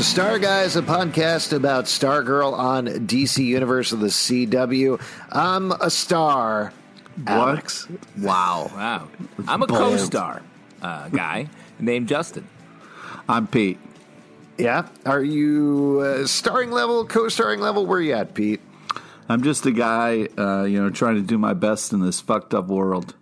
To Star Guys, a podcast about Stargirl on DC Universe of the CW. I'm a star. Alex. Wow. Wow. I'm a Bold. co-star uh, guy named Justin. I'm Pete. Yeah. Are you uh, starring level, co-starring level? Where you at, Pete? I'm just a guy, uh, you know, trying to do my best in this fucked up world.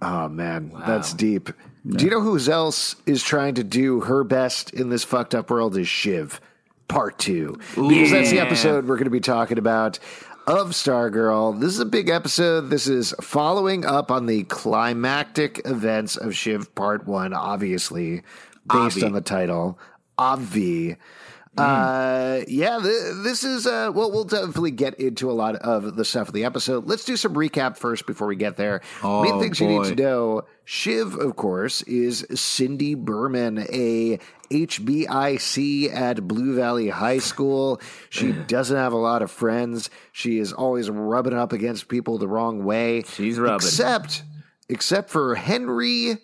Oh man, that's deep. Do you know who else is trying to do her best in this fucked up world? Is Shiv, part two, because that's the episode we're going to be talking about of Stargirl. This is a big episode. This is following up on the climactic events of Shiv part one, obviously based Avi. on the title, Obvi. Uh, yeah, th- this is, uh, well, we'll definitely get into a lot of the stuff of the episode. Let's do some recap first before we get there. Main Oh, things you need to know Shiv, of course, is Cindy Burman, a HBIC at Blue Valley High School. She doesn't have a lot of friends. She is always rubbing up against people the wrong way. She's rubbing. Except, except for Henry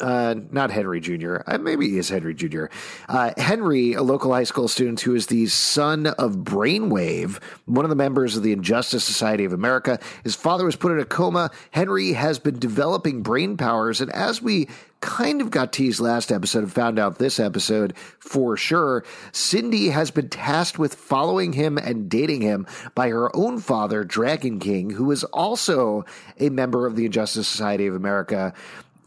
uh, not Henry Jr. Uh, maybe he is Henry Jr. Uh, Henry, a local high school student who is the son of Brainwave, one of the members of the Injustice Society of America. His father was put in a coma. Henry has been developing brain powers, and as we kind of got teased last episode and found out this episode for sure, Cindy has been tasked with following him and dating him by her own father, Dragon King, who is also a member of the Injustice Society of America.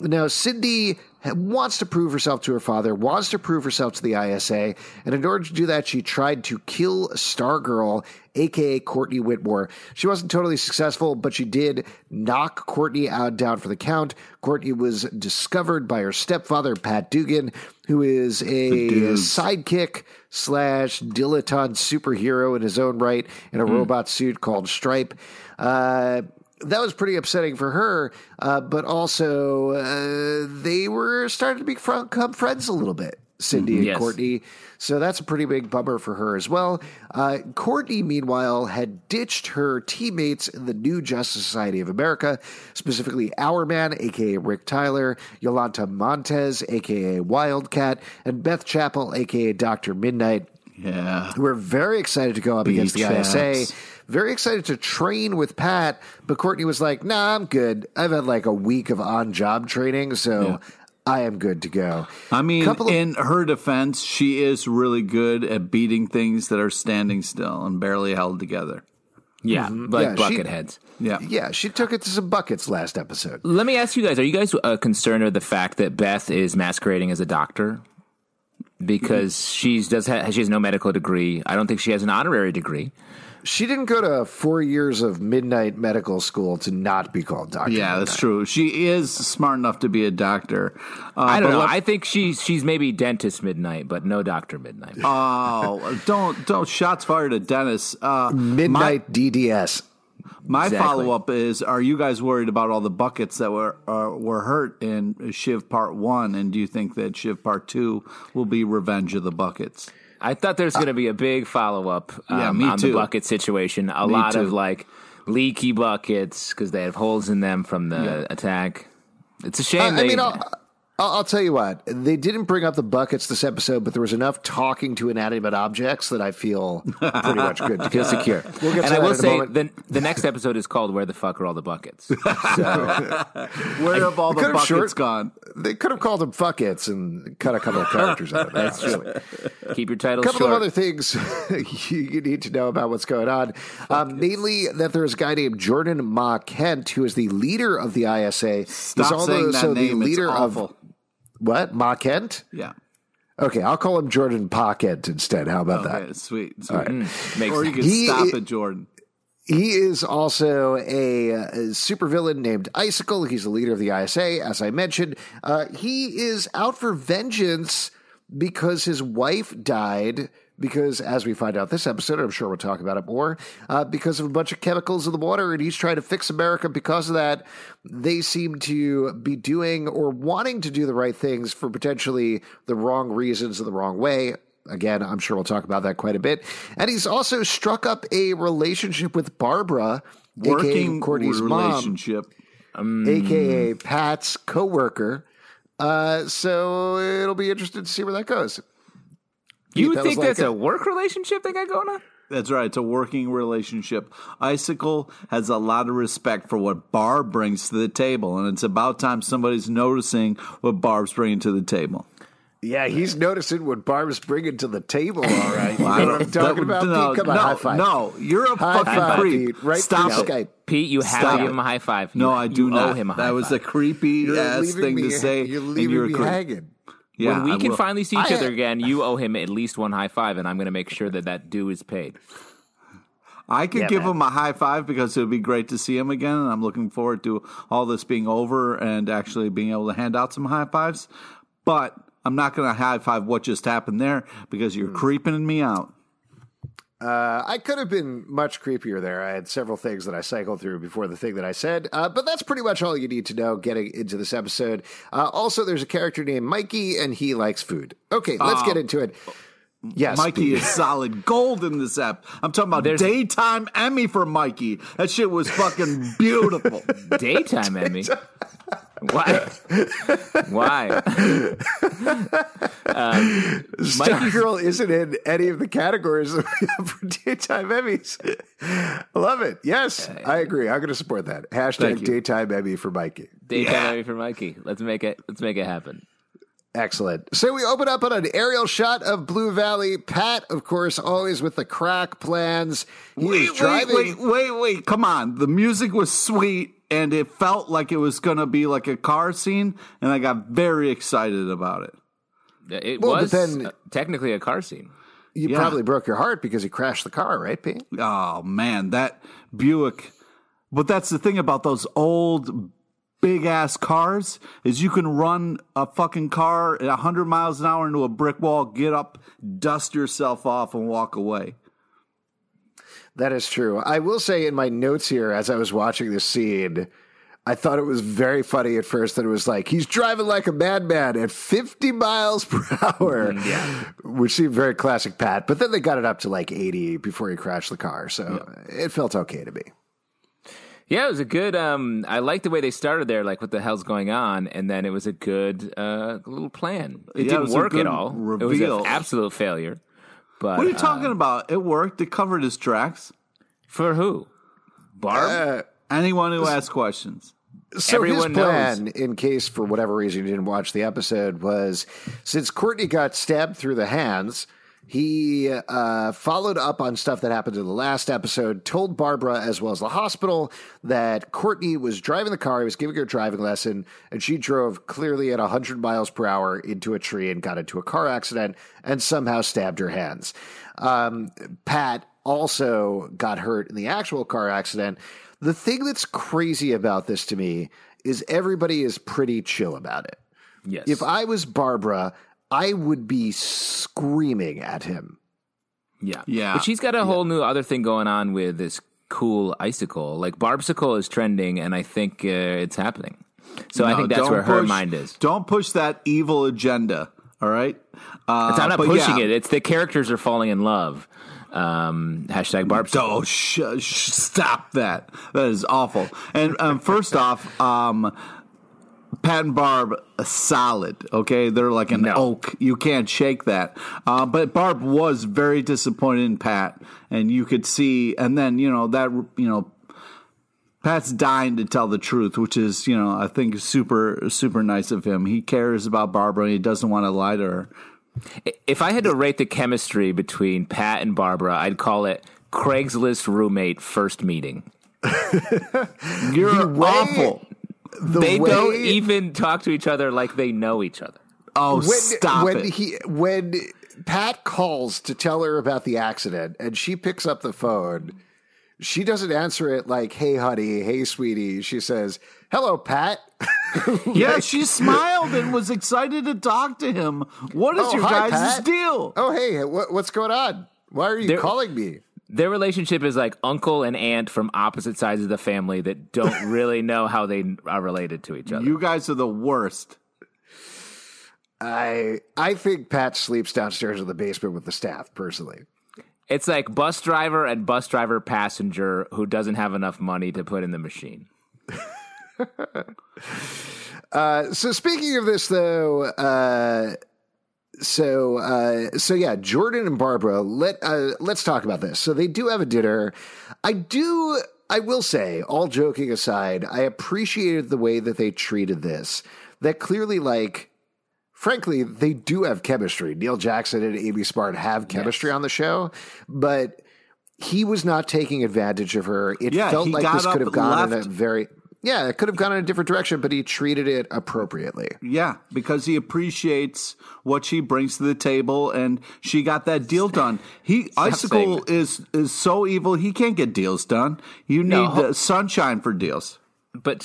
Now, Cindy wants to prove herself to her father, wants to prove herself to the ISA, and in order to do that, she tried to kill Stargirl, aka Courtney Whitmore. She wasn't totally successful, but she did knock Courtney out down for the count. Courtney was discovered by her stepfather, Pat Dugan, who is a sidekick slash dilettante superhero in his own right in a robot suit called Stripe. Uh, that was pretty upsetting for her, uh, but also uh, they were starting to become friends a little bit, Cindy and Yes. Courtney. So that's a pretty big bummer for her as well. Uh, Courtney, meanwhile, had ditched her teammates in the new Justice Society of America, specifically Hourman, aka Rick Tyler, Yolanda Montez, aka Wildcat, and Beth Chapel, aka Dr. Midnight. Yeah. We're very excited to go up against the chaps. ISA. Very excited to train with Pat, but Courtney was like, "Nah, I'm good. I've had like a week of on-job training, so I am good to go." I mean, Couple of- in her defense, she is really good at beating things that are standing still and barely held together. Yeah, like Mm-hmm. Yeah, she- bucket heads. Yeah. Yeah, she took it to some buckets last episode. Let me ask you guys: Are you guys uh, concerned of the fact that Beth is masquerading as a doctor? Because she's does ha- she has no medical degree. I don't think she has an honorary degree. She didn't go to four years of midnight medical school to not be called Doctor. Yeah, that's true. She is smart enough to be a doctor. Uh, I don't know. let- I think she's she's maybe dentist midnight, but no doctor midnight. Oh, don't don't shots fired at Dennis. Uh, Midnight DDS. My Exactly. follow up is: Are you guys worried about all the buckets that were uh, were hurt in Shiv Part One, and do you think that Shiv Part Two will be Revenge of the Buckets? I thought there's going to be a big follow up um, Yeah, on too. the bucket situation. A Me lot too. of like leaky buckets because they have holes in them from the attack. It's a shame. I, I mean, I'll, I'll, tell you what. They didn't bring up the buckets this episode, but there was enough talking to inanimate objects that I feel pretty much good to Feel secure. We'll get to and I will say the, the next episode is called "Where the fuck are all the buckets?" So Where have all the buckets short- gone? They could have called them fuckets and cut a couple of characters out of that. honestly. keep your titles A couple short. of other things you need to know about what's going on. Um, mainly that there's a guy named Jordan Ma Kent who is the leader of the ISA. Stop He's also saying that the name. leader it's of awful. What? Ma Kent? Yeah. Okay, I'll call him Jordan Pa Kent instead. How about that? Okay, sweet. sweet. Makes Or you can He- stop at Jordan. He is also a, uh, supervillain named Icicle. He's the leader of the ISA, as I mentioned. Uh, he is out for vengeance because his wife died. Because, as we find out this episode, I'm sure we'll talk about it more, uh, because of a bunch of chemicals in the water, and he's trying to fix America because of that. They seem to be doing or wanting to do the right things for potentially the wrong reasons in the wrong way. Again, I'm sure we'll talk about that quite a bit. And he's also struck up a relationship with Barbara, aka Working Courtney's mom, relationship. aka Pat's coworker. Uh, so it'll be interesting to see where that goes. You that think was like that's a- a work relationship they got going on? That's right. It's a working relationship. Icicle has a lot of respect for what Barb brings to the table, and it's about time somebody's noticing what Barb's bringing to the table. Yeah, he's noticing what Barb's bringing to the table. All right, you I know don't- what I'm talking that- about? No, Pete? Come on, no, high five. no, you're a High fucking five, creep. Pete, right Stop through it. Skype. Pete, you have Stop to give him a high five. No, I do you not. Owe him a high that was a creepy You're ass thing me, to say. You're and leaving you're a me creep. hanging. Yeah, when we I can will. finally see each I- other again, you owe him at least one high five, and I'm going to make sure that that due is paid. I could Yeah, give man. him a high five because it would be great to see him again, and I'm looking forward to all this being over and actually being able to hand out some high fives. But I'm not going to high five what just happened there because you're hmm. creeping me out. Uh, I could have been much creepier there. I had several things that I cycled through before the thing that I said, uh, but that's pretty much all you need to know getting into this episode. Uh, also, there's a character named Mikey, and he likes food. Okay, let's get into it. Yes, Mikey is solid gold in this app. I'm talking about There's- daytime Emmy for Mikey. That shit was fucking beautiful. Daytime Emmy. Why? Why? um, Mikey's- Stargirl isn't in any of the categories that we have for daytime Emmys. I love it. Yes, I agree. I'm going to support that. Hashtag daytime Emmy for Mikey. Daytime Yeah. Emmy for Mikey. Let's make it. Let's make it happen. Excellent. So we open up on an aerial shot of Blue Valley. Pat, of course, always with the crack plans. He wait, is wait, driving. wait, wait, wait. Come on. The music was sweet and it felt like it was going to be like a car scene, and I got very excited about it. It Well, but was then- uh, technically a car scene. You Yeah. probably broke your heart because he crashed the car, right, Pete? Oh man, that Buick. But that's the thing about those old big ass cars is you can run a fucking car at 100 miles an hour into a brick wall, get up, dust yourself off and walk away. That is true. I will say in my notes here, as I was watching this scene, I thought it was very funny at first that it was like he's driving like a madman at 50 miles per hour, mm, yeah. which seemed very classic Pat. But then they got it up to like 80 before he crashed the car, so it felt okay to me. Yeah, it was a good. Um, I like the way they started there, like what the hell's going on, and then it was a good uh, little plan. It Yeah, didn't was a work at all. It was reveal. an absolute failure. But What are you uh, talking about? It worked. It covered his tracks. for who? Barb. Anyone who asks questions. So Everyone his plan, in case for whatever reason you didn't watch the episode, was since Courtney got stabbed through the hands, he uh, followed up on stuff that happened in the last episode, told Barbara as well as the hospital that Courtney was driving the car, he was giving her a driving lesson, and she drove clearly at 100 miles per hour into a tree and got into a car accident and somehow stabbed her hands. Um, Pat also got hurt in the actual car accident. The thing that's crazy about this to me is everybody is pretty chill about it. yes. If I was Barbara, I would be screaming at him. Yeah. Yeah. But she's got a whole new other thing going on with this cool icicle. Like Barbsicle is trending, and I think uh, it's happening. So I think that's don't where her mind is. Don't push that evil agenda. All right. Uh, It's, I'm not pushing yeah. it. It's the characters are falling in love. Um, hashtag Barbsicle. Oh, sh- sh- stop that. That is awful. And um, first off, um, Pat and Barb a solid. Okay, they're like an No. oak. You can't shake that. Uh, but Barb was very disappointed in Pat, and you could see. And then you know that you know Pat's dying to tell the truth, which is you know I think super super nice of him. He cares about Barbara. and He doesn't want to lie to her. If I had to rate the chemistry between Pat and Barbara, I'd call it Craigslist roommate first meeting. You're way- awful. The they way- don't even talk to each other like they know each other. Oh, when, stop when it! he when Pat calls to tell her about the accident and she picks up the phone, she doesn't answer it like, "Hey, honey, hey, sweetie." She says, "Hello, Pat." yeah, she smiled and was excited to talk to him. What is Oh, your hi, guys' Pat. deal? oh, hey, what, what's going on? Why are you There- calling me? Their relationship is like uncle and aunt from opposite sides of the family that don't really know how they are related to each other. You guys are the worst. I I think Pat sleeps downstairs in the basement with the staff. Personally, It's like bus driver and bus driver passenger who doesn't have enough money to put in the machine. Uh, so speaking of this, though, uh, so uh, so yeah, Jordan and Barbara. Let uh, let's talk about this. So they do have a dinner. I do. I will say, all joking aside, I appreciated the way that they treated this. That clearly, like, frankly, they do have chemistry. Neil Jackson and Amy Smart have chemistry on the show, but he was not taking advantage of her. It Yeah, felt like this could have gone in a very yeah, it could have gone in a different direction, but he treated it appropriately. Yeah, because he appreciates what she brings to the table, and she got that deal done. He Icicle is is so evil; he can't get deals done. You need No. sunshine for deals. but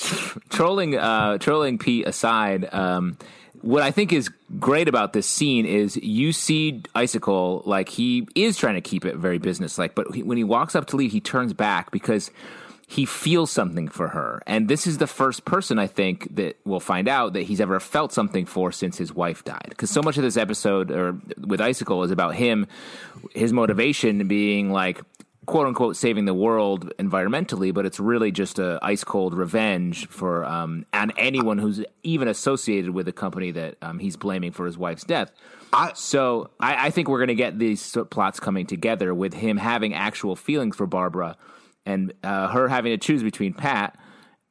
trolling uh, trolling Pete aside, um, what I think is great about this scene is you see Icicle like he is trying to keep it very businesslike, but he, when he walks up to leave, he turns back because he feels something for her, and this is the first person I think that we'll find out that he's ever felt something for since his wife died. Because so much of this episode or with Icicle is about him, his motivation being like quote unquote saving the world environmentally, but it's really just a ice cold revenge for um, and anyone who's even associated with the company that um, he's blaming for his wife's death. I- so I, I think we're going to get these plots coming together with him having actual feelings for Barbara and uh, her having to choose between Pat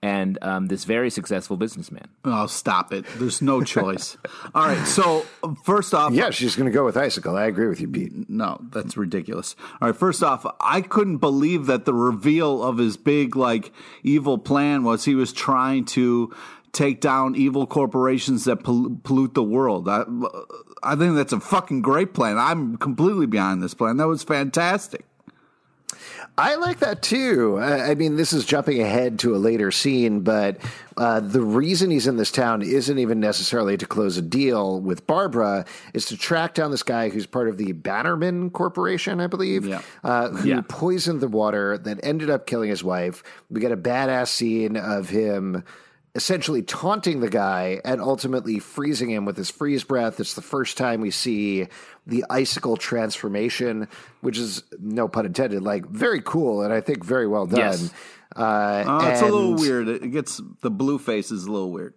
and um, this very successful businessman. Oh, stop it! There's no choice. All right, so first off, Yeah, she's going to go with Icicle. I agree with you, Pete. No, that's ridiculous. All right, first off, I couldn't believe that the reveal of his big, like, evil plan was he was trying to take down evil corporations that pol- pollute the world. I, I think that's a fucking great plan. I'm completely behind this plan. That was fantastic. I like that too. I mean, this is jumping ahead to a later scene, but uh, the reason he's in this town isn't even necessarily to close a deal with Barbara, is to track down this guy who's part of the Bannerman Corporation, I believe, Yeah. uh, who Yeah. poisoned the water that ended up killing his wife. We get a badass scene of him essentially taunting the guy and ultimately freezing him with his freeze breath. It's the first time we see the icicle transformation, which is no pun intended, like very cool and I think very well done. Yes. Uh, Uh, it's a little weird. It gets the blue face is a little weird.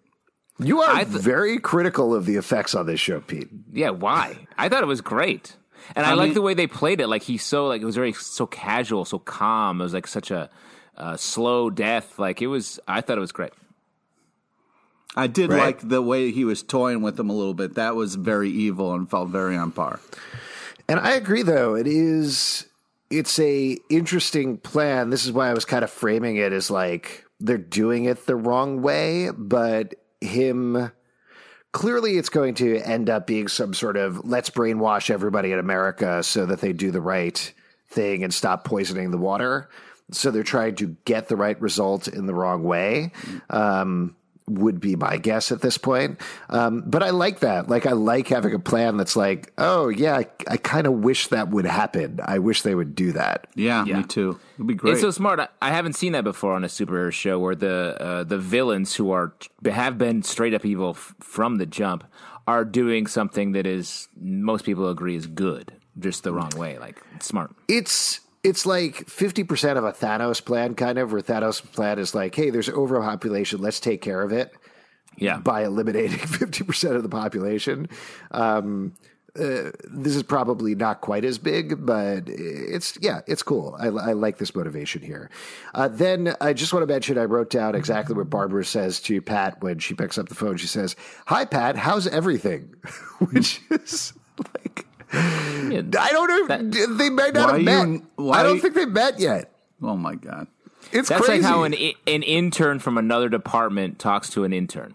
You are th- very critical of the effects on this show, Pete. Yeah, why? I thought it was great. And I, I like the way they played it. Like he's so like it was very so casual, so calm. It was like such a uh, slow death. Like it was. I thought it was great. I did Right. like the way he was toying with them a little bit. That was very evil and felt very on par. And I agree though, it is it's a interesting plan. This is why I was kind of framing it as like they're doing it the wrong way, but him clearly it's going to end up being some sort of let's brainwash everybody in America so that they do the right thing and stop poisoning the water. So they're trying to get the right result in the wrong way. Um, would be my guess at this point. Um, but I like that. Like, I like having a plan that's like, oh, yeah, I, I kind of wish that would happen. I wish they would do that. Yeah, Yeah. me too. It'd be great. It's so smart. I, I haven't seen that before on a superhero show where the uh, the villains who are have been straight up evil f- from the jump are doing something that is most people agree is good, just the wrong way. Like smart. It's. It's like 50% of a Thanos plan, kind of, where Thanos' plan is like, hey, there's overpopulation, let's take care of it. Yeah. by eliminating 50% of the population. Um, uh, this is probably not quite as big, but it's yeah, it's cool. I, I like this motivation here. Uh, then I just want to mention I wrote down exactly what Barbara says to Pat when she picks up the phone. She says, "Hi, Pat. How's everything?" Which is like I don't know. they might not have met. you- why- I don't think they met yet. Oh my god. It's That's crazy. like how an an intern from another department talks to an intern,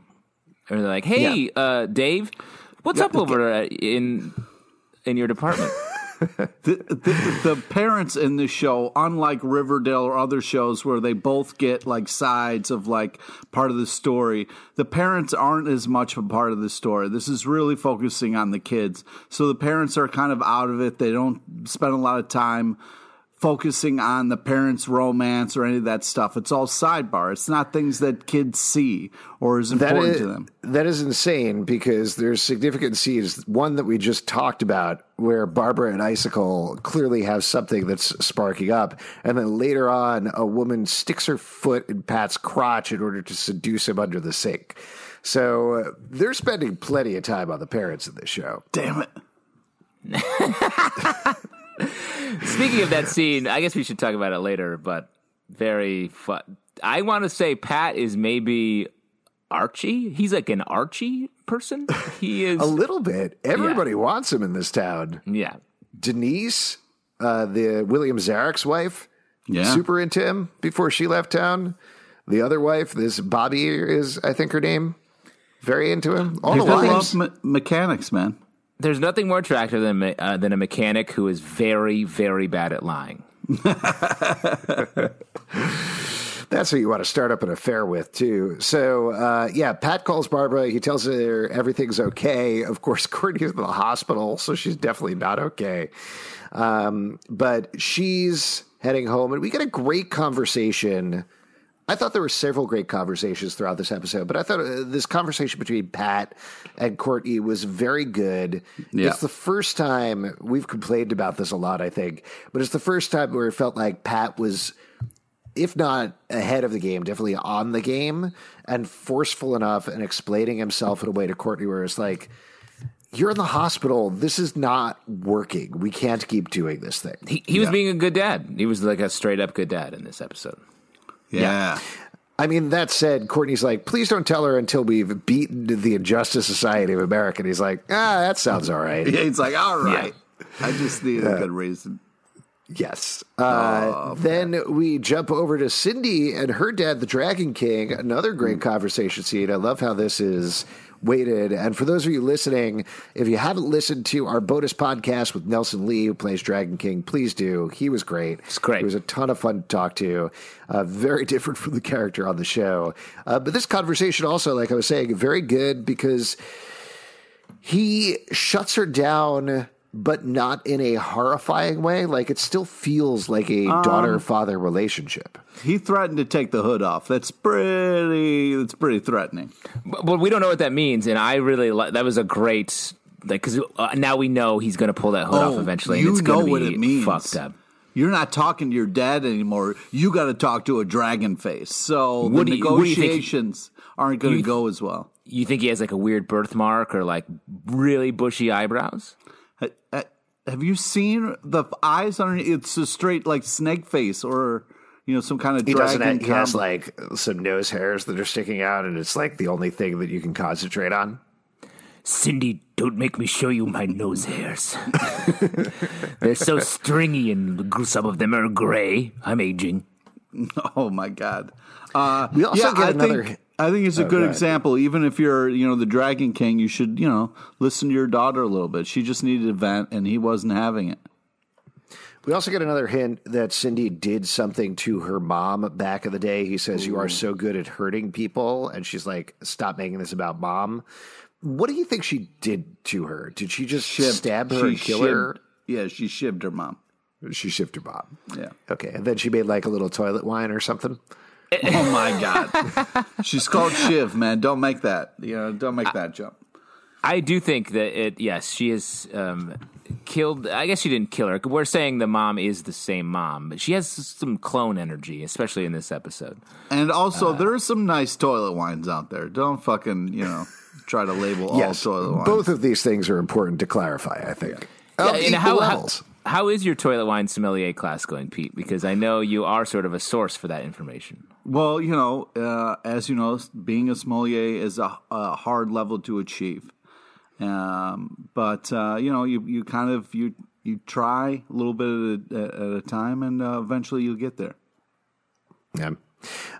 and they're like, "Hey, uh, Dave, what's up over in in your department?" the, the, the parents in this show, unlike Riverdale or other shows where they both get like sides of like part of the story, the parents aren't as much a part of the story. This is really focusing on the kids. So the parents are kind of out of it. They don't spend a lot of time focusing on the parents' romance or any of that stuff. It's all sidebar. It's not things that kids see or is important is, to them. that is insane because there's significant scenes. One that we just talked about where Barbara and Icicle clearly have something that's sparking up. And then later on, a woman sticks her foot in Pat's crotch in order to seduce him under the sink. So uh, they're spending plenty of time on the parents in this show. Damn it. Speaking of that scene, I guess we should talk about it later, but very fun. I want to say Pat is maybe Archie. He's like an Archie person. He is. A little bit. Everybody wants him in this town. yeah. Denise, uh, the William Zarick's wife, Yeah. super into him before she left town. The other wife, this Bobby is, I think her name, very into him. All the People wives. love me- mechanics, man. There's nothing more attractive than uh, than a mechanic who is very, very bad at lying. That's who you want to start up an affair with, too. So, uh, yeah, Pat calls Barbara. He tells her everything's okay. Of course, Courtney's in the hospital, so she's definitely not okay. Um, but she's heading home, and we get a great conversation. I thought there were several great conversations throughout this episode, but I thought uh, this conversation between Pat and Courtney was very good. Yeah. It's the first time we've complained about this a lot, I think, but it's the first time where it felt like Pat was if not ahead of the game, definitely on the game and forceful enough and explaining himself in a way to Courtney where it's like, you're in the hospital. This is not working. We can't keep doing this thing. He, he was being a good dad. He was like a straight up good dad in this episode. Yeah. I mean, that said, Courtney's like, please don't tell her until we've beaten the Injustice Society of America. And he's like, ah, that sounds all right. Yeah, It's like, all right. I just need a good reason. Yes. Uh, then we jump over to Cindy and her dad, the Dragon King. Another great conversation scene. I love how this is weighted. And for those of you listening, if you haven't listened to our bonus podcast with Nelson Lee, who plays Dragon King, please do. He was great. It's great. He was a ton of fun to talk to. Uh, very different from the character on the show. Uh, but this conversation also, like I was saying, very good because he shuts her down but not in a horrifying way like it still feels like a daughter father relationship He threatened to take the hood off. That's pretty. That's pretty threatening. But, but we don't know what that means, and I really li- that was a great like because uh, now we know he's going to pull that hood off Oh, eventually. you and it's know be what it means. Fucked up. You're not talking to your dad anymore. You got to talk to a dragon face. So What the you- what think- negotiations aren't going to You- go as well. You think he has like a weird birthmark or like really bushy eyebrows? Have you seen the f- eyes underneath? It's a straight like snake face or you know some kind of he doesn't have, he has like some nose hairs that are sticking out and it's like the only thing that you can concentrate on Cindy, don't make me show you my nose hairs. They're so stringy and some of them are gray. I'm aging. oh my god. Uh, We also yeah, get I another- Think, I think it's a Oh, good go ahead. example. Even if you're, you know, the Dragon King, you should, you know, listen to your daughter a little bit. She just needed a vent, and he wasn't having it. we also get another hint that cindy did something to her mom back in the day he says you are so good at hurting people and she's like stop making this about mom what do you think she did to her did she just Shipped- stab her she and kill shipped- her Yeah, she shipped her mom. she shipped her mom Yeah. okay and then she made like a little toilet wine or something Oh my god. She's called Shiv, man. Don't make that. You know, don't make that jump. I do think that it. Yes, she is. Um, killed. I guess she didn't kill her. We're saying the mom is the same mom, but she has some clone energy, especially in this episode. And also, there are some nice toilet wines out there. Don't fucking you know try to label all toilet wines. both of these things are important to clarify. I think. Of and how, how, how is your toilet wine sommelier class going, Pete? Because I know you are sort of a source for that information. Well, you know, uh, as you know, being a sommelier is a, a hard level to achieve. Um, but uh, you know, you you kind of you you try a little bit at a, at a time, and uh, eventually you'll get there. Yeah.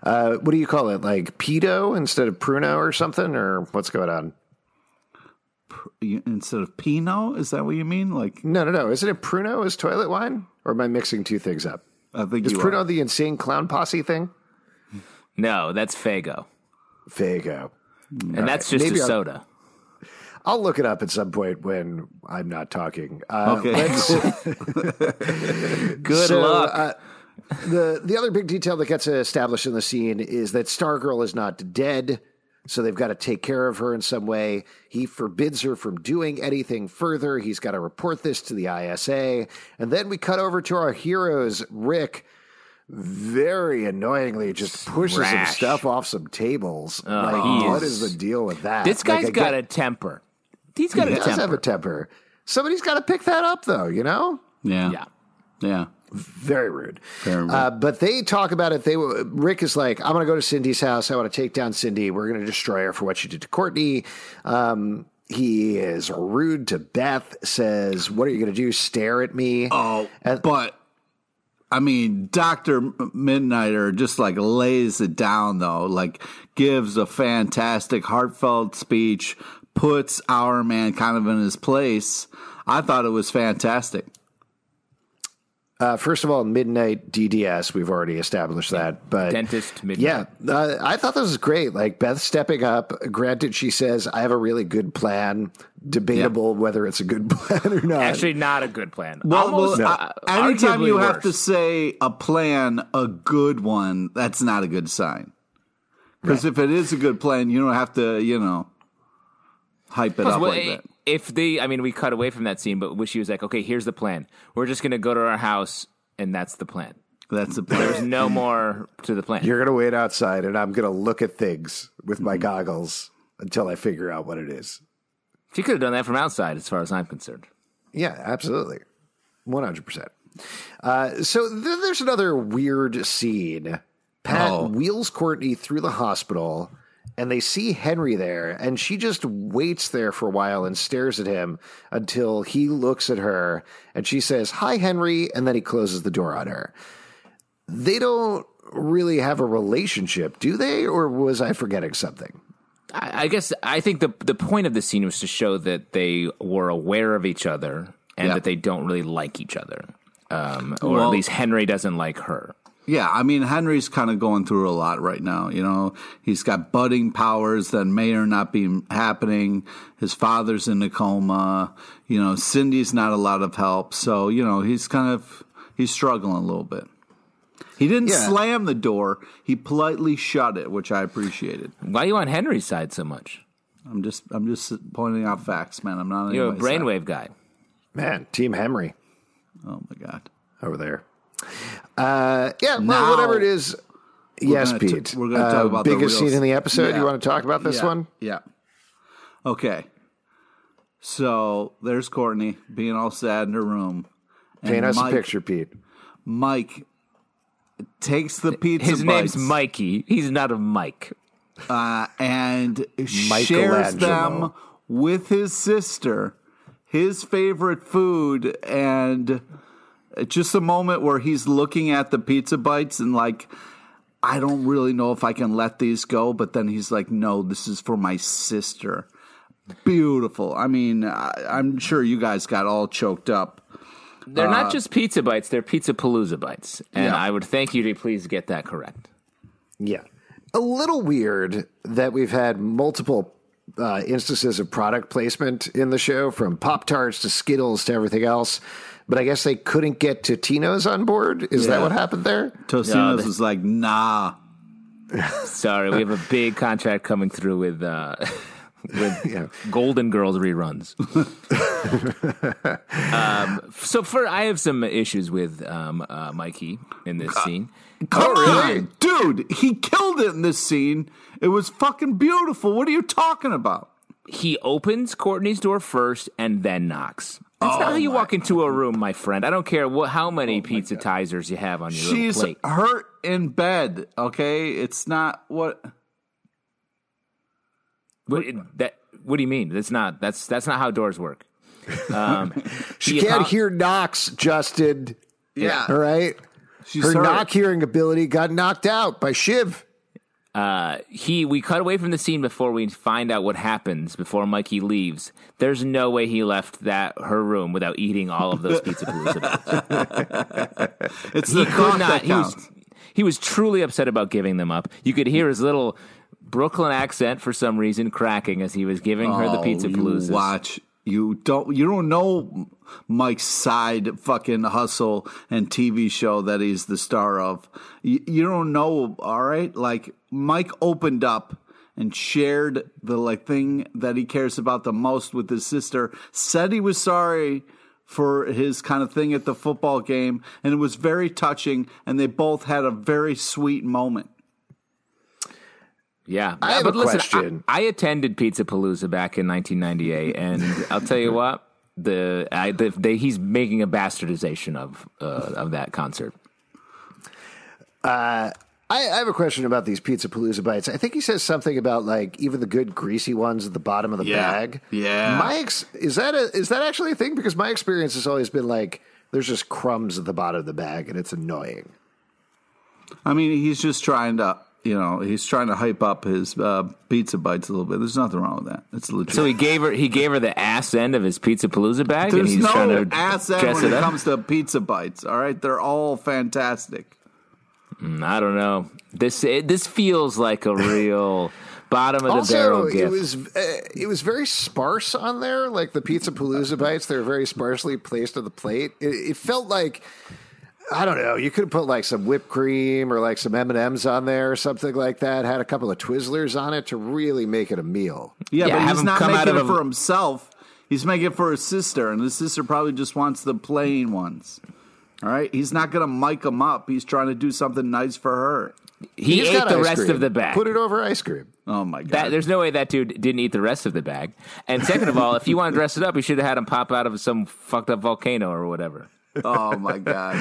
Uh, what do you call it? Like pedo instead of pruno or something, or what's going on? Instead of Pinot, is that what you mean? Like, No, no, no. Isn't it pruno as toilet wine, or am I mixing two things up? I think Is pruno are. the insane clown posse thing? No, that's Faygo, Faygo. and that's just Maybe a I'll- soda. I'll look it up at some point when I'm not talking. Uh, Okay, Good so, luck. uh, the the other big detail that gets established in the scene is that Stargirl is not dead, so they've got to take care of her in some way. He forbids her from doing anything further. He's got to report this to the ISA, and then we cut over to our heroes, Rick. Very annoyingly, just pushes some stuff off some tables. he like, what is- is the deal with that? this Like, guy's I got get- a temper. He's got he a does temper. have a temper. Somebody's got to pick that up, though. You know. yeah, yeah. yeah. Very rude. Very rude. Uh, but they talk about it. They Rick is like, I'm going to go to Cindy's house. I want to take down Cindy. We're going to destroy her for what she did to Courtney. Um, he is rude to Beth. Says, "What are you going to do? Stare at me?" Oh, And- but I mean, Doctor Midnighter just like lays it down though, like gives a fantastic, heartfelt speech, puts Hourman kind of in his place. I thought it was fantastic. Uh, first of all, midnight DDS. We've already established that, but Dentist midnight. Yeah, uh, I thought this was great. Like Beth stepping up. Granted, she says, "I have a really good plan." Debatable whether it's a good plan or not. Actually, not a good plan. Well, Almost, well, uh, uh, anytime you arguably have to say a plan, a good one, that's not a good sign. Because if it is a good plan, you don't have to, you know, hype it up Well, like eh, that. If they, I mean, we cut away from that scene, but she was like, "Okay, here's the plan. We're just going to go to our house, and that's the plan. That's the There's no more to the plan." You're going to wait outside, and I'm going to look at things with Mm-hmm. my goggles until I figure out what it is. She could have done that from outside, as far as I'm concerned. Yeah, absolutely. 100%. Uh, so then there's another weird scene. Pat Oh. wheels Courtney through the hospital, and they see Henry there, and she just waits there for a while and stares at him until he looks at her, and she says, Hi, Henry, and then he closes the door on her. They don't really have a relationship, do they? Or was I forgetting something? I, guess I think the the point of the scene was to show that they were aware of each other and Yeah. that they don't really like each other, um, or Well- at least Henry doesn't like her. Yeah, I mean Henry's kind of going through a lot right now. You know, he's got budding powers that may or not be happening. His father's in a coma. You know, Cindy's not a lot of help. So you know, he's kind of he's struggling a little bit. He didn't Yeah. slam the door. He politely shut it, which I appreciated. Why are you on Henry's side so much? I'm just I'm just pointing out facts, man. I'm not. on You're a anybody's side. brainwave guy. Man, Team Henry Oh my god. over there. Uh, yeah, well, whatever it is. yes, gonna t- Pete. we're gonna talk Uh, about the biggest real scene in the episode. Yeah. You want to talk about this yeah, one? Yeah. Okay. So there's Courtney being all sad in her room. and Paint us Mike, a picture, Pete. Mike takes the pizza. His name's Mikey. He's not a Mike. uh, and shares them with his sister, his favorite food, and just a moment where he's looking at the pizza bites and like. I don't really know if I can let these go, but then he's like, "No, this is for my sister." Beautiful. I mean, I, I'm sure you guys got all choked up. They're not just pizza bites; they're pizza palooza bites. And Yeah. I would thank you to please get that correct. Yeah. A little weird that we've had multiple uh, instances of product placement in the show, from Pop Tarts to Skittles to everything else. But I guess they couldn't get Totino's on board. Is that what happened there? Tostino's Yeah, they- was like, "Nah." Sorry, we have a big contract coming through with uh, with Yeah. Golden Girls reruns. um, so for I have some issues with um, uh, Mikey in this scene. Come Oh, on, dude. He killed it in this scene. It was fucking beautiful. What are you talking about? He opens Courtney's door first and then knocks. That's Oh not how you walk into a room, my friend. I don't care what how many pizza tizers you have on your She's little plate. hurt in bed. Okay, it's not what. What, that, what do you mean? That's not that's that's not how doors work. Um, She can't apo- hear knocks, Justin. Yeah. All right. She's Her knock hearing ability got knocked out by Shiv. Uh, he we cut away from the scene before we find out what happens before Mikey leaves. There's no way he left that her room without eating all of those pizza palooza. It's He the could not. that He was he was truly upset about giving them up. You could hear his little Brooklyn accent for some reason cracking as he was giving her the Oh, pizza paloozas. Watch. You don't. You don't know Mike's side fucking hustle and TV show that he's the star of. You, you don't know. All right. Like Mike opened up and shared the like thing that he cares about the most with his sister. Said he was sorry for his kind of thing at the football game, and it was very touching. And they both had a very sweet moment. Yeah, I have but a listen, question. I, I attended Pizza Palooza back in 1998, and I'll tell you what the, I, the, the he's making a bastardization of uh, of that concert. I, I have a question about these Pizza Palooza bites. I think he says something about like even the good greasy ones at the bottom of the Yeah. bag. Yeah. My ex- is that a is that actually a thing? Because my experience has always been like there's just crumbs at the bottom of the bag and it's annoying. I mean, he's just trying to, you know, he's trying to hype up his uh, pizza bites a little bit. There's nothing wrong with that. It's legit. So he gave her he gave her the ass end of his Pizza Palooza bag, and he's no trying to ass end dress when it it comes to pizza bites. All right, they're all fantastic. I don't know. This it, this feels like a real bottom of the also, barrel it was uh, it was very sparse on there. Like the Pizza Palooza bites, they were very sparsely placed on the plate. It, it felt like I don't know. You could have put like some whipped cream or like some M and M's on there or something like that. Had a couple of Twizzlers on it to really make it a meal. Yeah, Yeah, but he's not come out making of it a- for himself. He's making it for his sister, and his sister probably just wants the plain ones. All right, he's not going to mic them up. He's trying to do something nice for her. he He's ate got the rest cream. of the bag. Put it over ice cream. Oh my god! That, there's no way that dude didn't eat the rest of the bag. And second of all, if you want to dress it up, you should have had him pop out of some fucked up volcano or whatever. Oh my god!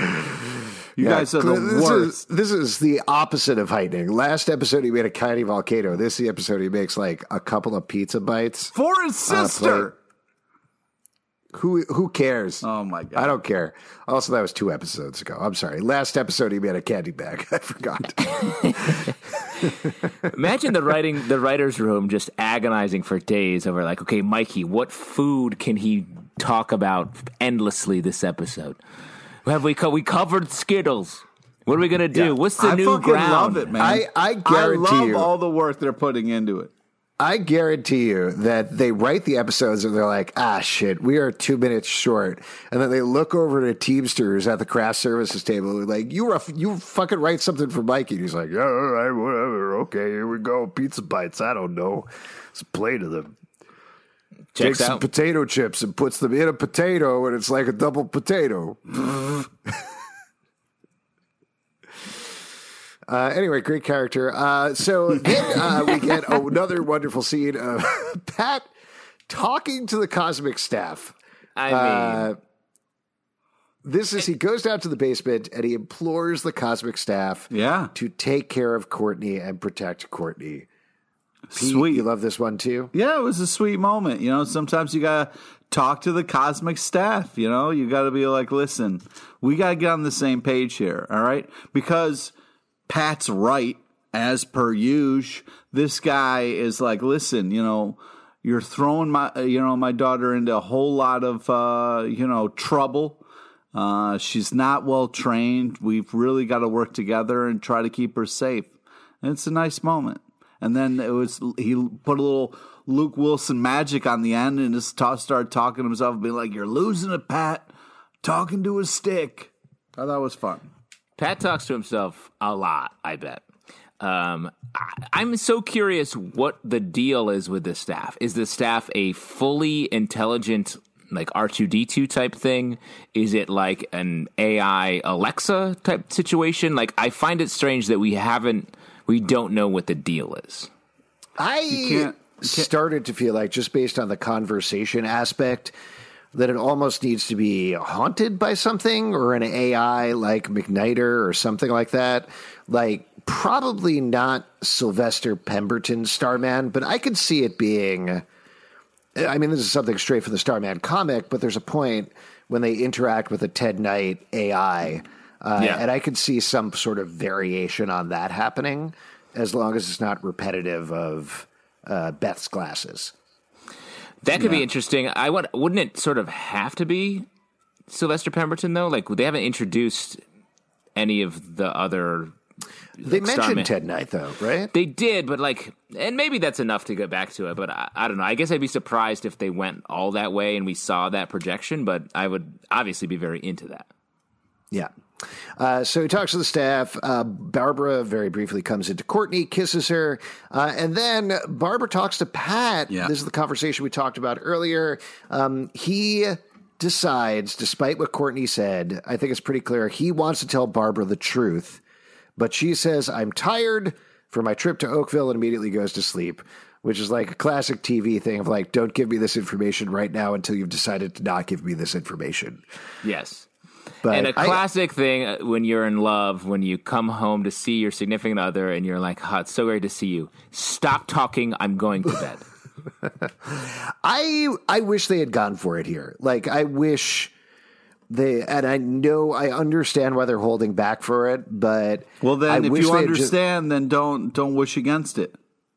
You Yeah, guys are the this worst. Is, this is the opposite of heightening. Last episode he made a tiny volcano. This is the episode he makes like a couple of pizza bites. for his sister. Who who cares? Oh my god! I don't care. Also, that was two episodes ago. I'm sorry. Last episode he made a candy bag. I forgot. Imagine the writing, the writers' room, just agonizing for days over like, okay, Mikey, what food can he talk about endlessly this episode? Have we co- we covered Skittles? What are we gonna do? What's the I new fucking ground? love it, man. I- I guarantee love you- all the work they're putting into it. I guarantee you that they write the episodes and they're like, ah, shit, we are two minutes short. And then they look over to Teamsters at the craft services table and like, you were, you fucking write something for Mikey. And he's like, yeah, all right, whatever. Okay, here we go. Pizza bites. I don't know. Let's play to them. Checks Takes some potato chips and puts them in a potato and it's like a double potato. Uh, anyway, great character. Uh, so then uh, we get another wonderful scene of Pat talking to the cosmic staff. I mean, Uh, this is he goes down to the basement and he implores the cosmic staff Yeah. to take care of Courtney and protect Courtney. Pete, Sweet. you love this one too. Yeah, it was a sweet moment. You know, sometimes you gotta talk to the cosmic staff. You know, you gotta be like, listen, we gotta get on the same page here. All right, because Pat's right as per usual. This guy is like, listen, you know, you're throwing my, you know, my daughter into a whole lot of, uh, you know, trouble. Uh, she's not well trained. We've really got to work together and try to keep her safe. And it's a nice moment. And then it was he put a little Luke Wilson magic on the end and just ta- started talking to himself, being like, "You're losing it, Pat." Talking to his stick. I thought it was fun. Pat talks to himself a lot. I bet. Um, I, I'm so curious what the deal is with the staff. Is the staff a fully intelligent, like R2D2 type thing? Is it like an AI Alexa type situation? Like, I find it strange that we haven't, we don't know what the deal is. I can't- started to feel like, just based on the conversation aspect, that it almost needs to be haunted by something or an AI like McNider or something like that. Like, probably not Sylvester Pemberton Starman, but I could see it being. I mean, this is something straight from the Starman comic, but there's a point when they interact with a Ted Knight AI, uh, Yeah. and I could see some sort of variation on that happening, as long as it's not repetitive of uh, Beth's glasses. That could be interesting. I want, wouldn't it sort of have to be Sylvester Pemberton though? Like they haven't introduced any of the other. They like, mentioned Starman. Ted Knight, though, right? They did, but like, and maybe that's enough to get back to it. But I, I don't know. I guess I'd be surprised if they went all that way and we saw that projection. But I would obviously be very into that. Yeah. Uh, so he talks to the staff. Uh, Barbara very briefly comes into Courtney, kisses her, uh, and then Barbara talks to Pat. Yeah. This is the conversation we talked about earlier. Um, he decides, despite what Courtney said, I think it's pretty clear he wants to tell Barbara the truth, but she says, "I'm tired." For my trip to Oakville, and immediately goes to sleep, which is like a classic TV thing of like, don't give me this information right now until you've decided to not give me this information. Yes. But and a classic thing uh, when you're in love, when you come home to see your significant other and you're like, oh, it's so great to see you. Stop talking. I'm going to bed. I I wish they had gone for it here. Like I wish they and I know I understand why they're holding back for it, but Well, then, I if you they had just- understand, then don't don't wish against it.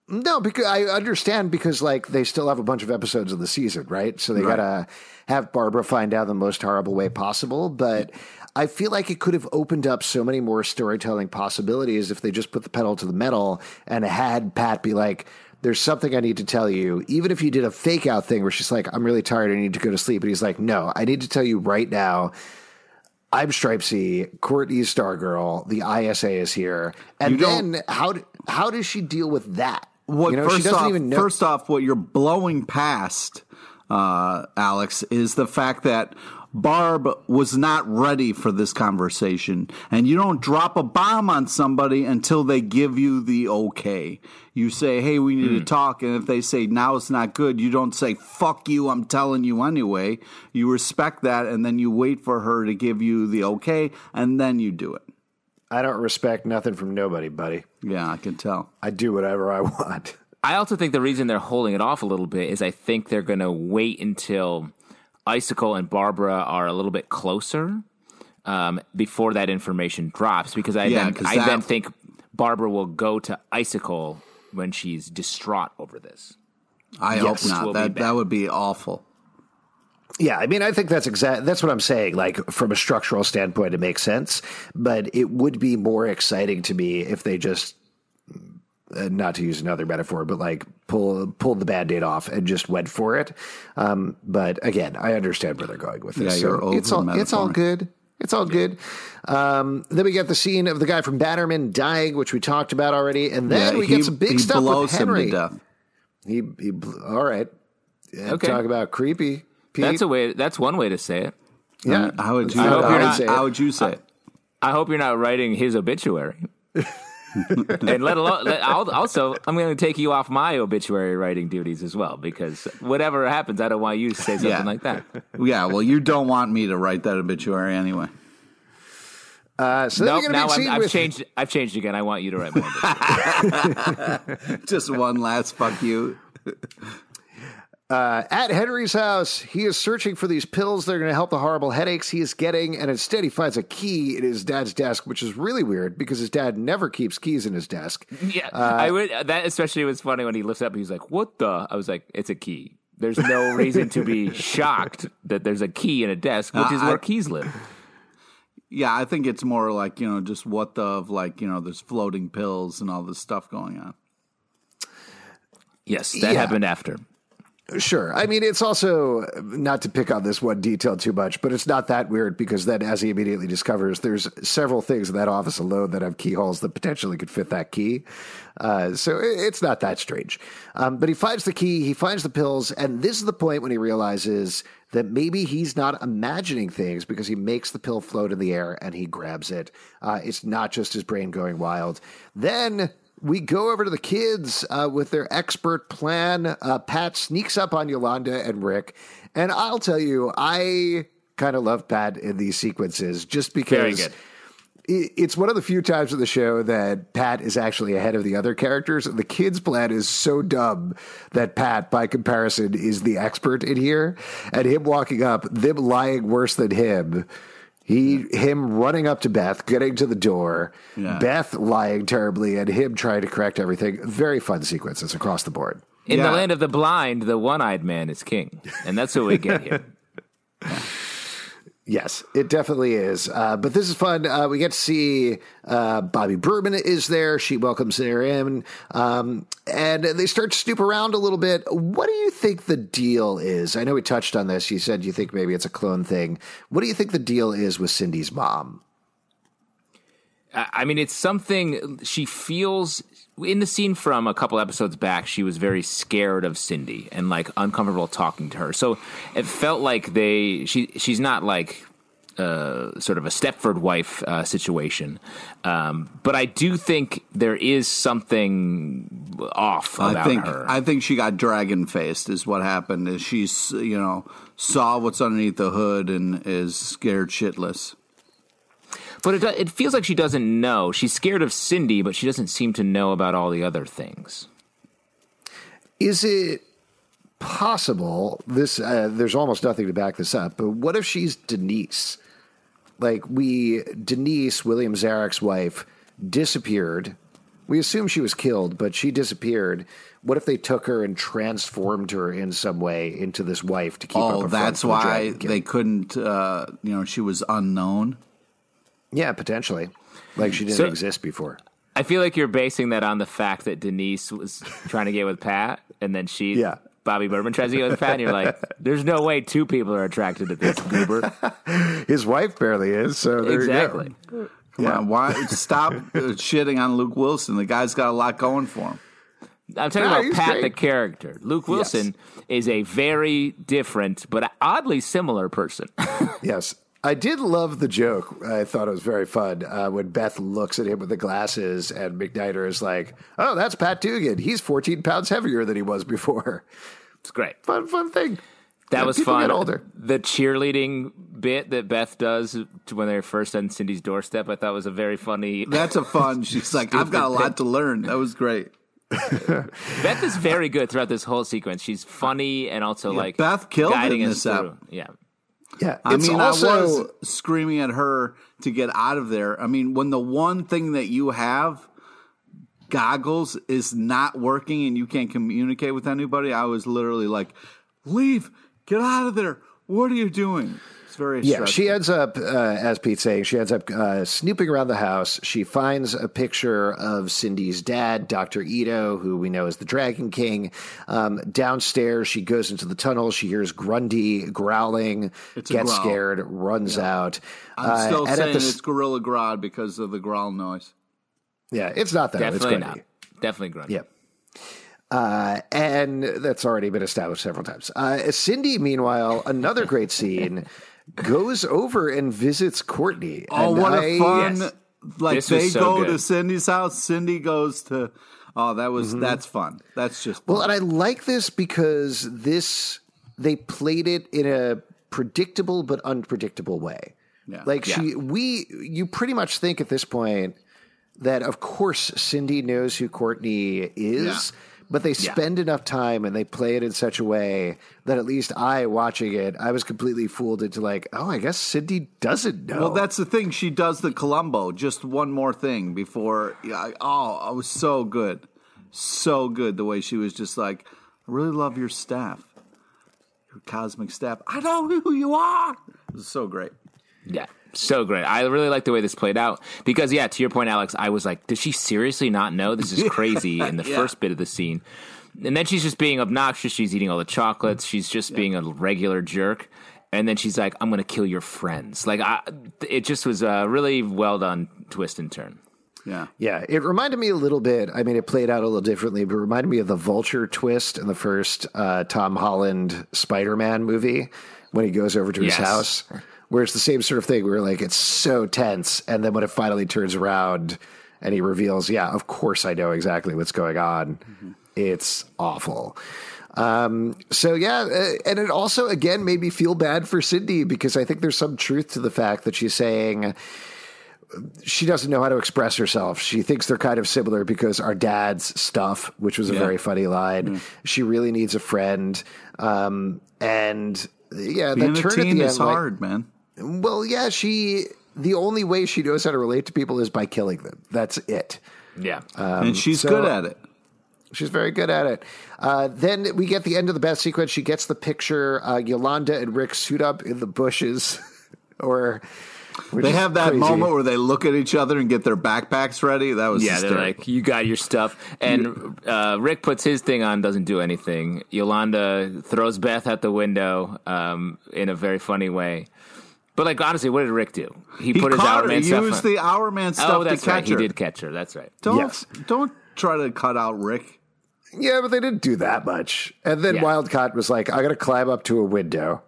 No, because I understand because like they still have a bunch of episodes of the season, right? So they Right. gotta have Barbara find out the most horrible way possible. But I feel like it could have opened up so many more storytelling possibilities if they just put the pedal to the metal and had Pat be like, There's something I need to tell you. Even if you did a fake out thing where she's like, I'm really tired, I need to go to sleep. And he's like, No, I need to tell you right now. I'm Stripesy, Courtney's Stargirl, the JSA is here. And then how how does she deal with that? What you know, first off, know. first off, what you're blowing past, uh, Alex, is the fact that Barb was not ready for this conversation, and you don't drop a bomb on somebody until they give you the okay. You say, "Hey, we need to talk," and if they say now it's not good, you don't say "fuck you," I'm telling you anyway. You respect that, and then you wait for her to give you the okay, and then you do it. I don't respect nothing from nobody, buddy. Yeah, I can tell. I do whatever I want. I also think the reason they're holding it off a little bit is I think they're going to wait until Icicle and Barbara are a little bit closer um, before that information drops because I Yeah, then I then think Barbara will go to Icicle when she's distraught over this. I Yes. hope not. That that would be awful. Yeah, I mean, I think that's exact. That's what I'm saying. Like from a structural standpoint, it makes sense, but it would be more exciting to me if they just, uh, not to use another metaphor, but like pull pulled the band-aid off and just went for it. Um, but again, I understand where they're going with this. Yeah, you're so it's all it's all good. It's all good. Um, then we get the scene of the guy from Bannerman dying, which we talked about already, and then Yeah, we he- get some big stuff with Henry. him to death. He, he all right. Yeah, Okay. Talk about creepy. Pete. That's a way. That's one way to say it. yeah. How would you? I hope how, you're would- not- say it. how would you say it? I hope you're not writing his obituary. and let alone let, also, I'm going to take you off my obituary writing duties as well because whatever happens, I don't want you to say something Yeah. like that. Yeah, well, you don't want me to write that obituary anyway. Uh, so Nope. we get a Now I'm, I've, changed. I've changed again. I want you to write my obituary. Just one last fuck you. Uh, at Henry's house, he is searching for these pills that are going to help the horrible headaches he is getting, and instead he finds a key in his dad's desk, which is really weird because his dad never keeps keys in his desk. yeah, Uh, I would. That especially was funny when he lifts up. He's like, "What the?" I was like, "It's a key." There's no reason to be shocked that there's a key in a desk, which is Uh, I- where keys live. Yeah, I think it's more like you know, just what the of like you know, there's floating pills and all this stuff going on. Yes, that Yeah. happened after. Sure. I mean, it's also not to pick on this one detail too much, but it's not that weird because then, as he immediately discovers, there's several things in that office alone that have keyholes that potentially could fit that key. Uh, so it's not that strange. Um, but he finds the key, he finds the pills, and this is the point when he realizes that maybe he's not imagining things because he makes the pill float in the air and he grabs it. Uh, it's not just his brain going wild. Then we go over to the kids uh, with their expert plan. Uh, Pat sneaks up on Yolanda and Rick. And I'll tell you, I kind of love Pat in these sequences just because. It's one of the few times in the show that Pat is actually ahead of the other characters. The kids' plan is so dumb that Pat, by comparison, is the expert in here. And him walking up, them lying worse than him, he him running up to Beth, getting to the door, Yeah. Beth lying terribly, and him trying to correct everything. Very fun sequences across the board. In Yeah. the land of the blind, the one-eyed man is king, and that's what we get here. Yes, it definitely is. Uh, but this is fun. Uh, we get to see uh, Bobby Burman is there. She welcomes her in, um, and they start to snoop around a little bit. What do you think the deal is? I know we touched on this. You said you think maybe it's a clone thing. What do you think the deal is with Cindy's mom? I I mean, it's something she feels in the scene from a couple episodes back. She was very scared of Cindy and like uncomfortable talking to her. So it felt like they she she's not like uh, sort of a Stepford wife uh, situation, um, but I do think there is something off about I think her. I think she got dragon faced is what happened. Is she's you know saw what's underneath the hood and is scared shitless. But it it feels like she doesn't know. She's scared of Cindy, but she doesn't seem to know about all the other things. Is it possible? This uh, there's almost nothing to back this up. But what if she's Denise? Like we, Denise William Zarick's wife disappeared. We assume she was killed, but she disappeared. What if they took her and transformed her in some way into this wife to keep up Oh, a front that's why they couldn't. Uh, you know, she was unknown. Yeah, potentially. Like she didn't So- exist before. I feel like you're basing that on the fact that Denise was trying to get with Pat, and then she, Yeah. Bobby Burman tries to get with Pat, and you're like, "There's no way two people are attracted to this goober." His wife barely is. So there exactly. You go. Come on, why stop uh, shitting on Luke Wilson? The guy's got a lot going for him. I'm talking No, about Pat, great. the character. Luke Wilson is a very different but oddly similar person. Yes. I did love the joke. I thought it was very fun uh, when Beth looks at him with the glasses and McNider is like, oh, that's Pat Dugan. He's 14 pounds heavier than he was before. it's great. Fun, fun thing. That Yeah, was fun. Get older. The cheerleading bit that Beth does to when they're first on Cindy's doorstep, I thought was a very funny. That's a fun. She's like, I've got a lot to learn. That was great. Beth is very good throughout this whole sequence. She's funny and also like Beth killed it guiding in us this ep. through. Yeah. Yeah. I mean, also, I was screaming at her to get out of there. I mean, when the one thing that you have, goggles, is not working and you can't communicate with anybody, I was literally like, leave, get out of there. What are you doing? It's very Yeah, stressful. she ends up, uh, as Pete's saying, she ends up uh, snooping around the house. She finds a picture of Cindy's dad, Dr. Ito, who we know is the Dragon King. Um, downstairs, she goes into the tunnel. She hears Grundy growling, It's gets growl. scared, runs out. I'm Uh, still and saying the it's Gorilla Grodd because of the growl noise. Yeah, it's not that. Definitely it's not. Grundy. Definitely Grundy. Yeah. Uh, and that's already been established several times. Uh, Cindy, meanwhile, another great scene, goes over and visits Courtney. Oh, And what I- a fun! yes. Like This they so go good. to Cindy's house. Cindy goes to. Oh, that was mm-hmm. that's fun. That's just fun. Well, and I like this because this they played it in a predictable but unpredictable way. Yeah. Like she, we, you pretty much think at this point that of course Cindy knows who Courtney is, Yeah. But they spend enough time and they play it in such a way that at least I, watching it, I was completely fooled into like, oh, I guess Cindy doesn't know. Well, that's the thing. She does the Columbo. Just one more thing before. Yeah, I- oh, it was so good, so good. The way she was just like, I really love your staff, your cosmic staff. I know who you are. It was so great. Yeah. So great. I really like the way this played out because, yeah, to your point, Alex, I was like, does she seriously not know? This is crazy in the Yeah. first bit of the scene. And then she's just being obnoxious. She's eating all the chocolates. She's just being a regular jerk. And then she's like, "I'm going to kill your friends." Like, I, it just was a really well done twist and turn. Yeah. Yeah, it reminded me a little bit. I mean, it played out a little differently, but it reminded me of the vulture twist in the first uh, Tom Holland Spider Man movie when he goes over to his Yes. house, where it's the same sort of thing where like it's so tense. And then when it finally turns around and he reveals, yeah, of course I know exactly what's going on, it's awful. Um, so yeah, uh, and it also again made me feel bad for Cindy because I think there's some truth to the fact that she's saying, she doesn't know how to express herself. She thinks they're kind of similar because our dad's stuff, which was a Yeah. very funny line. She really needs a friend. Um, and yeah, Being that turn at the is end, like- hard, man. Well, yeah, she, the only way she knows how to relate to people is by killing them. That's it. Yeah. and she's so- good at it. She's very good at it. Uh, then we get the end of the best sequence. She gets the picture. Uh, Yolanda and Rick suit up in the bushes, or They have that crazy. moment where they look at each other and get their backpacks ready. That was Yeah, they're like, you got your stuff. And uh, Rick puts his thing on, doesn't do anything. Yolanda throws Beth out the window um, in a very funny way. But, like, honestly, what did Rick do? He, he put his caught Hour her. Man He stuff used on. the Hourman stuff Oh, that's to catch right. He did catch her. That's right. Don't Yes. don't try to cut out Rick. Yeah, but they didn't do that much. And then Yeah. Wildcat was like, I got to climb up to a window,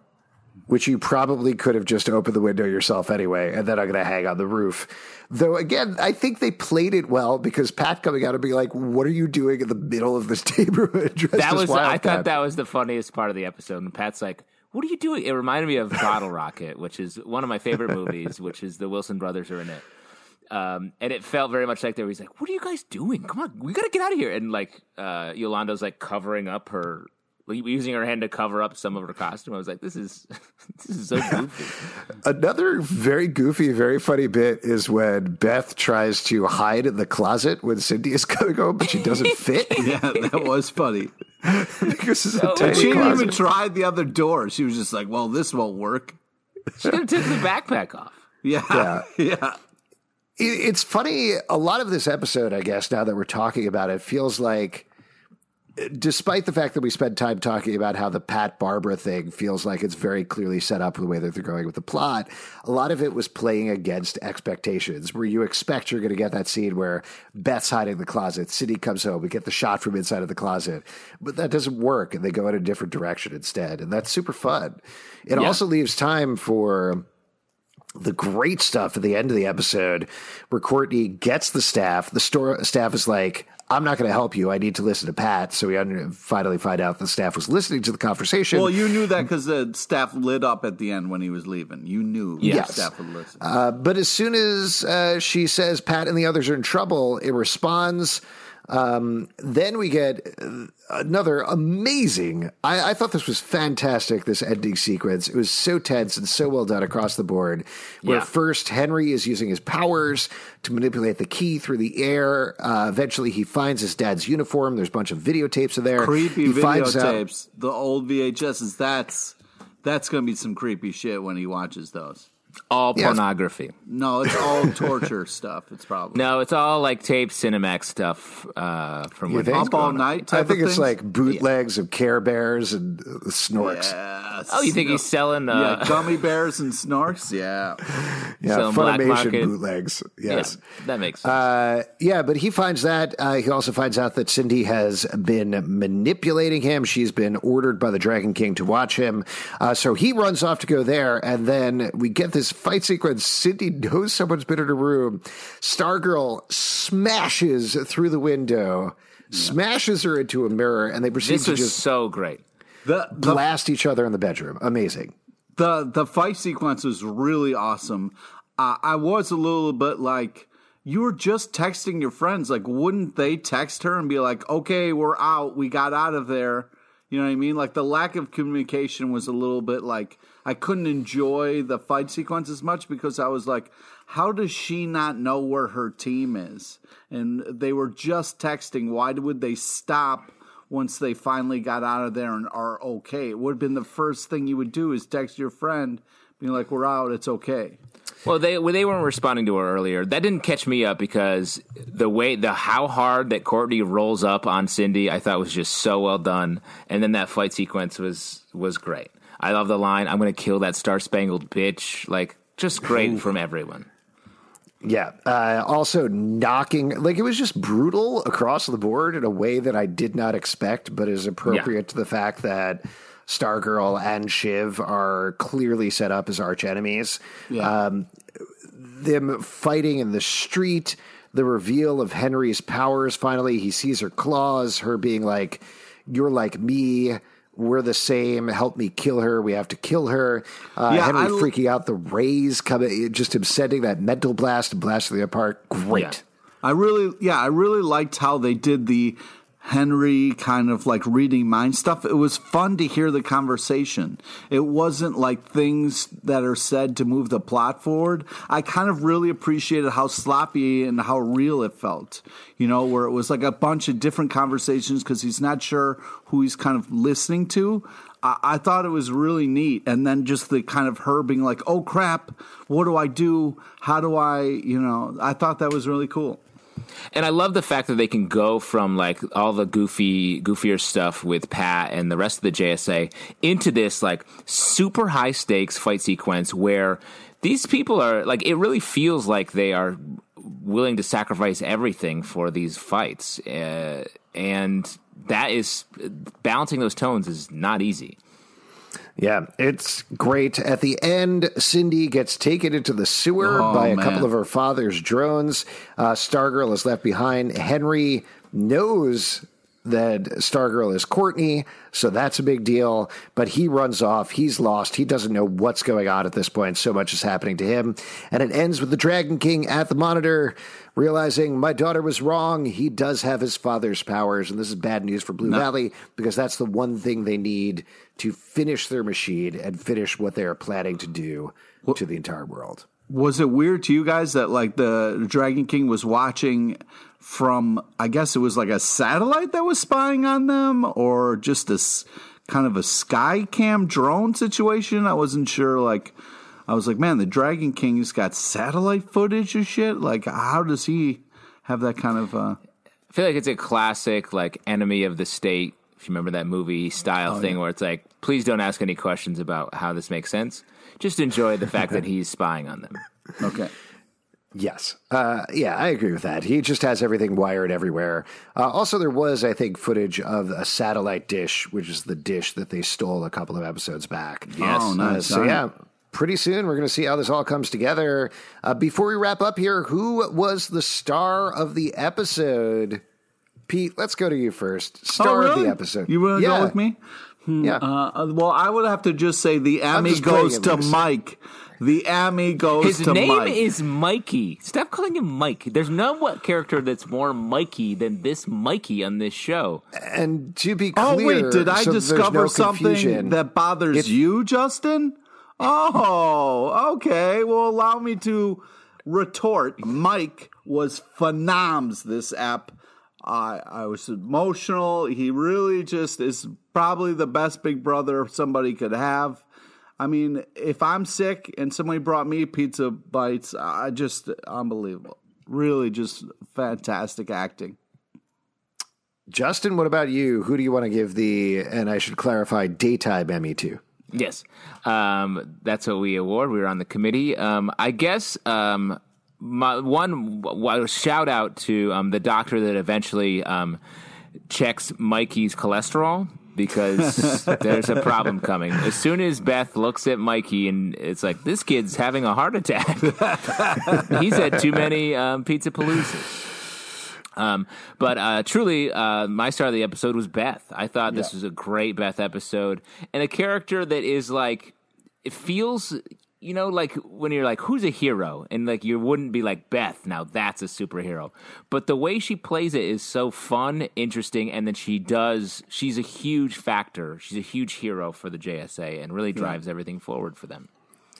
which you probably could have just opened the window yourself anyway. And then I'm going to hang on the roof. Though, again, I think they played it well because Pat coming out and being like, What are you doing in the middle of this neighborhood? That was, I thought that was the funniest part of the episode. And Pat's like, what are you doing? It reminded me of Bottle Rocket, which is one of my favorite movies, which is the Wilson brothers are in it. Um, and it felt very much like they were. He's like, "What are you guys doing? Come on, we gotta get out of here!" And like, uh, Yolanda's like covering up her, using her hand to cover up some of her costume. I was like, "This is, this is so goofy." Another very goofy, very funny bit is when Beth tries to hide in the closet when Cindy is coming home, but she doesn't fit Yeah, that was funny. because it's a Oh, tiny She didn't closet. even try the other door. She was just like, "Well, this won't work." She could have taken the backpack off. Yeah, Yeah. yeah. It- It's funny. A lot of this episode, I guess, now that we're talking about it, feels like, despite the fact that we spend time talking about how the Pat Barbara thing feels like it's very clearly set up the way that they're going with the plot, a lot of it was playing against expectations, where you expect you're going to get that scene where Beth's hiding in the closet, Cindy comes home, we get the shot from inside of the closet, but that doesn't work, and they go in a different direction instead, and that's super fun. It Yeah. also leaves time for the great stuff at the end of the episode where Courtney gets the staff. The store staff is like, I'm not going to help you. I need to listen to Pat. So we finally find out the staff was listening to the conversation. Well, you knew that because the staff lit up at the end when he was leaving. You knew Yes. the staff would listen. Uh, but as soon as uh, she says Pat and the others are in trouble, it responds. Um, then we get another amazing. I, I thought this was fantastic. This ending sequence. It was so tense and so well done across the board. Where Yeah. first Henry is using his powers to manipulate the key through the air. Uh, eventually, he finds his dad's uniform. There's a bunch of videotapes in there. creepy He out- videotapes, the old VHSs. That's that's gonna be some creepy shit when he watches those. All Yeah, it's- pornography. No, it's all torture stuff. It's probably No, it's all like tape Cinemax stuff uh, from when think? I up all night. Type I think of it's things? like bootlegs of Care Bears and uh, Snorks. Yes. Oh, you think he's selling? yeah, Uh, gummy bears and snorks? Yeah. Yeah, Selling Funimation market. bootlegs. Yes. yeah, that makes sense. Uh, yeah, but he finds that. Uh, he also finds out that Cindy has been manipulating him. She's been ordered by the Dragon King to watch him. Uh, so he runs off to go there. And then we get this fight sequence. Cindy knows someone's been in her room. Stargirl smashes through the window, smashes her into a mirror, and they proceed this to just so great. The the blast each other in the bedroom. Amazing. the the fight sequence was really awesome. Uh, I was a little bit like you were just texting your friends. Like, wouldn't they text her and be like, "Okay, we're out. We got out of there." You know what I mean? Like the lack of communication was a little bit like I couldn't enjoy the fight sequence as much because I was like, how does she not know where her team is? And they were just texting. Why would they stop once they finally got out of there and are okay? It would have been the first thing you would do is text your friend, being like, "We're out. It's okay." Well, they they weren't responding to her earlier. That didn't catch me up because the way the how hard that Courtney rolls up on Cindy, I thought was just so well done. And then that fight sequence was was great. I love the line, "I'm going to kill that star spangled bitch." Like just great from everyone. Yeah. Uh, also, knocking, like, it was just brutal across the board in a way that I did not expect, but is appropriate Yeah. to the fact that Stargirl and Shiv are clearly set up as arch enemies. Um, them fighting in the street, the reveal of Henry's powers finally, he sees her claws, her being like, You're like me. We're the same. Help me kill her. We have to kill her. Uh, Yeah, Henry I- freaking out. The rays coming. Just him sending that mental blast and blasting them apart. Great. Yeah. I really, yeah, I really liked how they did the Henry kind of like reading mind stuff. It was fun to hear the conversation. It wasn't like things that are said to move the plot forward. I kind of really appreciated how sloppy and how real it felt. You know, where it was like a bunch of different conversations because he's not sure who he's kind of listening to. I, I thought it was really neat. And then just the kind of her being like, oh crap, what do I do? How do I, you know, I thought that was really cool. And I love the fact that they can go from like all the goofy, goofier stuff with Pat and the rest of the JSA into this like super high stakes fight sequence where these people are like, it really feels like they are willing to sacrifice everything for these fights. Uh, and that is balancing those tones is not easy. Yeah, it's great. At the end, Cindy gets taken into the sewer Oh, by a man. couple of her father's drones. Uh, Stargirl is left behind. Henry knows that Stargirl is Courtney, so that's a big deal. But he runs off. He's lost. He doesn't know what's going on at this point. So much is happening to him. And it ends with the Dragon King at the monitor realizing my daughter was wrong. He does have his father's powers. And this is bad news for Blue Valley because that's the one thing they need to finish their machine and finish what they are planning to do to the entire world. Was it weird to you guys that like the Dragon King was watching from I guess it was like a satellite that was spying on them or just a kind of a sky cam drone situation? I wasn't sure like I was like, man, the Dragon King's got satellite footage or shit. Like how does he have that kind of uh I feel like it's a classic like enemy of the state. If you remember that movie style thing where it's like, please don't ask any questions about how this makes sense. Just enjoy the fact that he's spying on them. okay. Yes. Uh, yeah, I agree with that. He just has everything wired everywhere. Uh, also, there was, I think, footage of a satellite dish, which is the dish that they stole a couple of episodes back. Yes. Oh, Uh, nice. so, yeah, pretty soon we're going to see how this all comes together. Uh, before we wrap up here, who was the star of the episode? Pete, let's go to you first. Star oh, really? of the episode. You want to yeah. go with me? Yeah. Uh, well, I would have to just say the Emmy goes to. Mike. The Emmy goes to Mikey. His to name Mike. is Mikey. Stop calling him Mike. There's no what character that's more Mikey than this Mikey on this show. and to be clear, Oh wait, did I so discover no something confusion, that bothers If- you, Justin? Oh, okay. Well, allow me to retort. Mike was phenoms this app. I I was emotional. He really just is probably the best big brother somebody could have. I mean, if I'm sick and somebody brought me pizza bites, I just unbelievable. Really just fantastic acting. Justin, what about you? Who do you want to give the, and I should clarify, daytime Emmy to? Yes, um, that's what we award. We were on the committee. Um, I guess um, my one w- shout out to um, the doctor that eventually um, checks Mikey's cholesterol because there's a problem coming. As soon as Beth looks at Mikey and it's like this kid's having a heart attack, he's had too many um, pizza paloozas. Um, but uh, truly, uh, my star of the episode was Beth. I thought this was a great Beth episode, and a character that is like it feels, you know, like when you're like, who's a hero, and like you wouldn't be like Beth. Now that's a superhero, but the way she plays it is so fun, interesting, and then she does. She's a huge factor. She's a huge hero for the JSA, and really drives everything forward for them.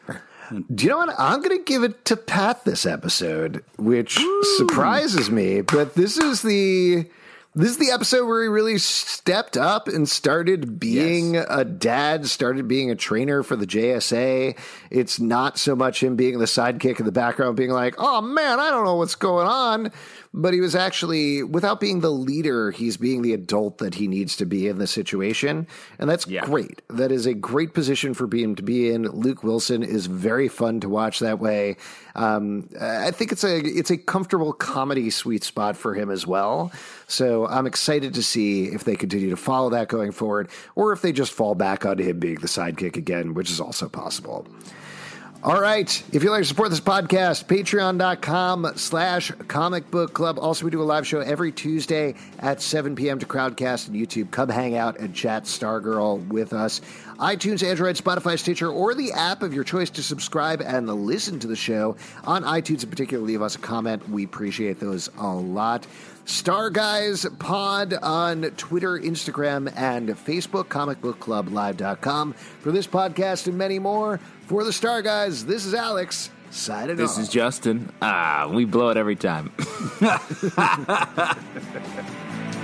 Do you know what? I'm going to give it to Pat this episode, which surprises me. But this is the This is the episode where he really stepped up and started being yes. a dad, started being a trainer for the JSA. It's not so much him being the sidekick in the background, being like, oh man, I don't know what's going on but he was actually, without being the leader, he's being the adult that he needs to be in the situation. And that's yeah. great. That is a great position for him to be in. Luke Wilson is very fun to watch that way. Um, I think it's a it's a comfortable comedy sweet spot for him as well. So I'm excited to see if they continue to follow that going forward, or if they just fall back on him being the sidekick again, which is also possible. All right. If you'd like to support this podcast, patreon.com slash comic book club. Also, we do a live show every Tuesday at 7 p.m. to Crowdcast and YouTube. Come hang out and chat Stargirl with us. iTunes, Android, Spotify, Stitcher, or the app of your choice to subscribe and listen to the show. On iTunes in particular, leave us a comment. We appreciate those a lot. Star Guys Pod on Twitter, Instagram, and Facebook, comicbookclublive.com. For this podcast and many more, for the Star Guys, this is Alex. Signing this off. This is Justin. Ah, we blow it every time.